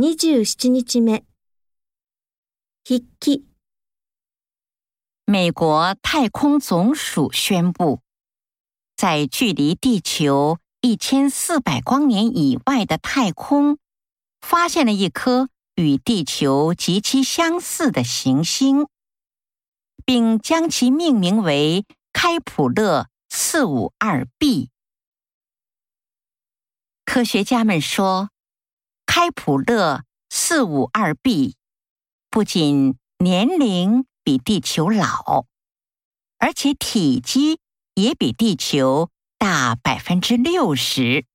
27日目。筆記、美国太空总署宣布，在距离地球一千四百光年以外的太空，发现了一颗与地球极其相似的行星，并将其命名为开普勒四五二 b。科学家们说，开普勒四五二 b 不仅年龄比地球老，而且体积也比地球大百分之六十。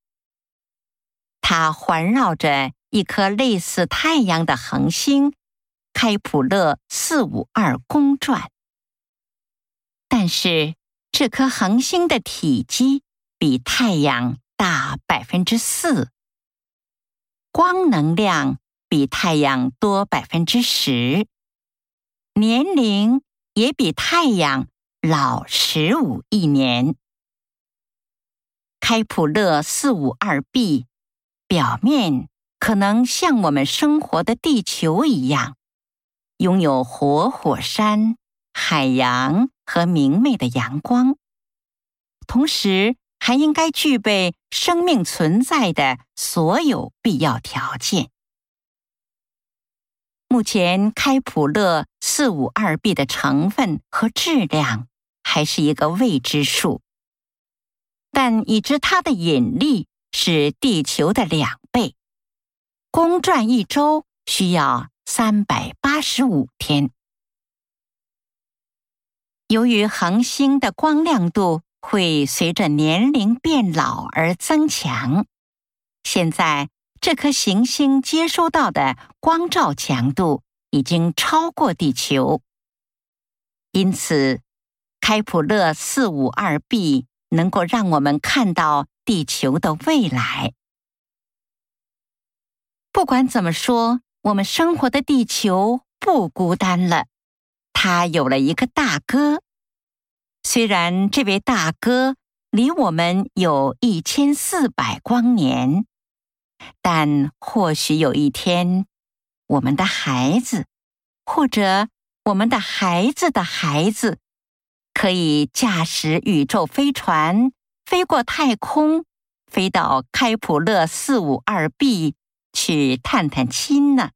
它环绕着一颗类似太阳的恒星开普勒四五二公转，但是这颗恒星的体积比太阳。大百分之四，光能量比太阳多百分之十，年龄也比太阳老十五亿年。开普勒四五二 b 表面可能像我们生活的地球一样，拥有活火山、海洋和明媚的阳光，同时。还应该具备生命存在的所有必要条件。目前，开普勒四五二 b 的成分和质量还是一个未知数，但已知它的引力是地球的两倍，公转一周需要三百八十五天。由于恒星的光亮度。会随着年龄变老而增强。现在，这颗行星接收到的光照强度已经超过地球，因此，开普勒四五二 b 能够让我们看到地球的未来。不管怎么说，我们生活的地球不孤单了，它有了一个大哥。虽然这位大哥离我们有一千四百光年，但或许有一天，我们的孩子，或者我们的孩子的孩子，可以驾驶宇宙飞船飞过太空，飞到开普勒四五二 b 去探探亲呢。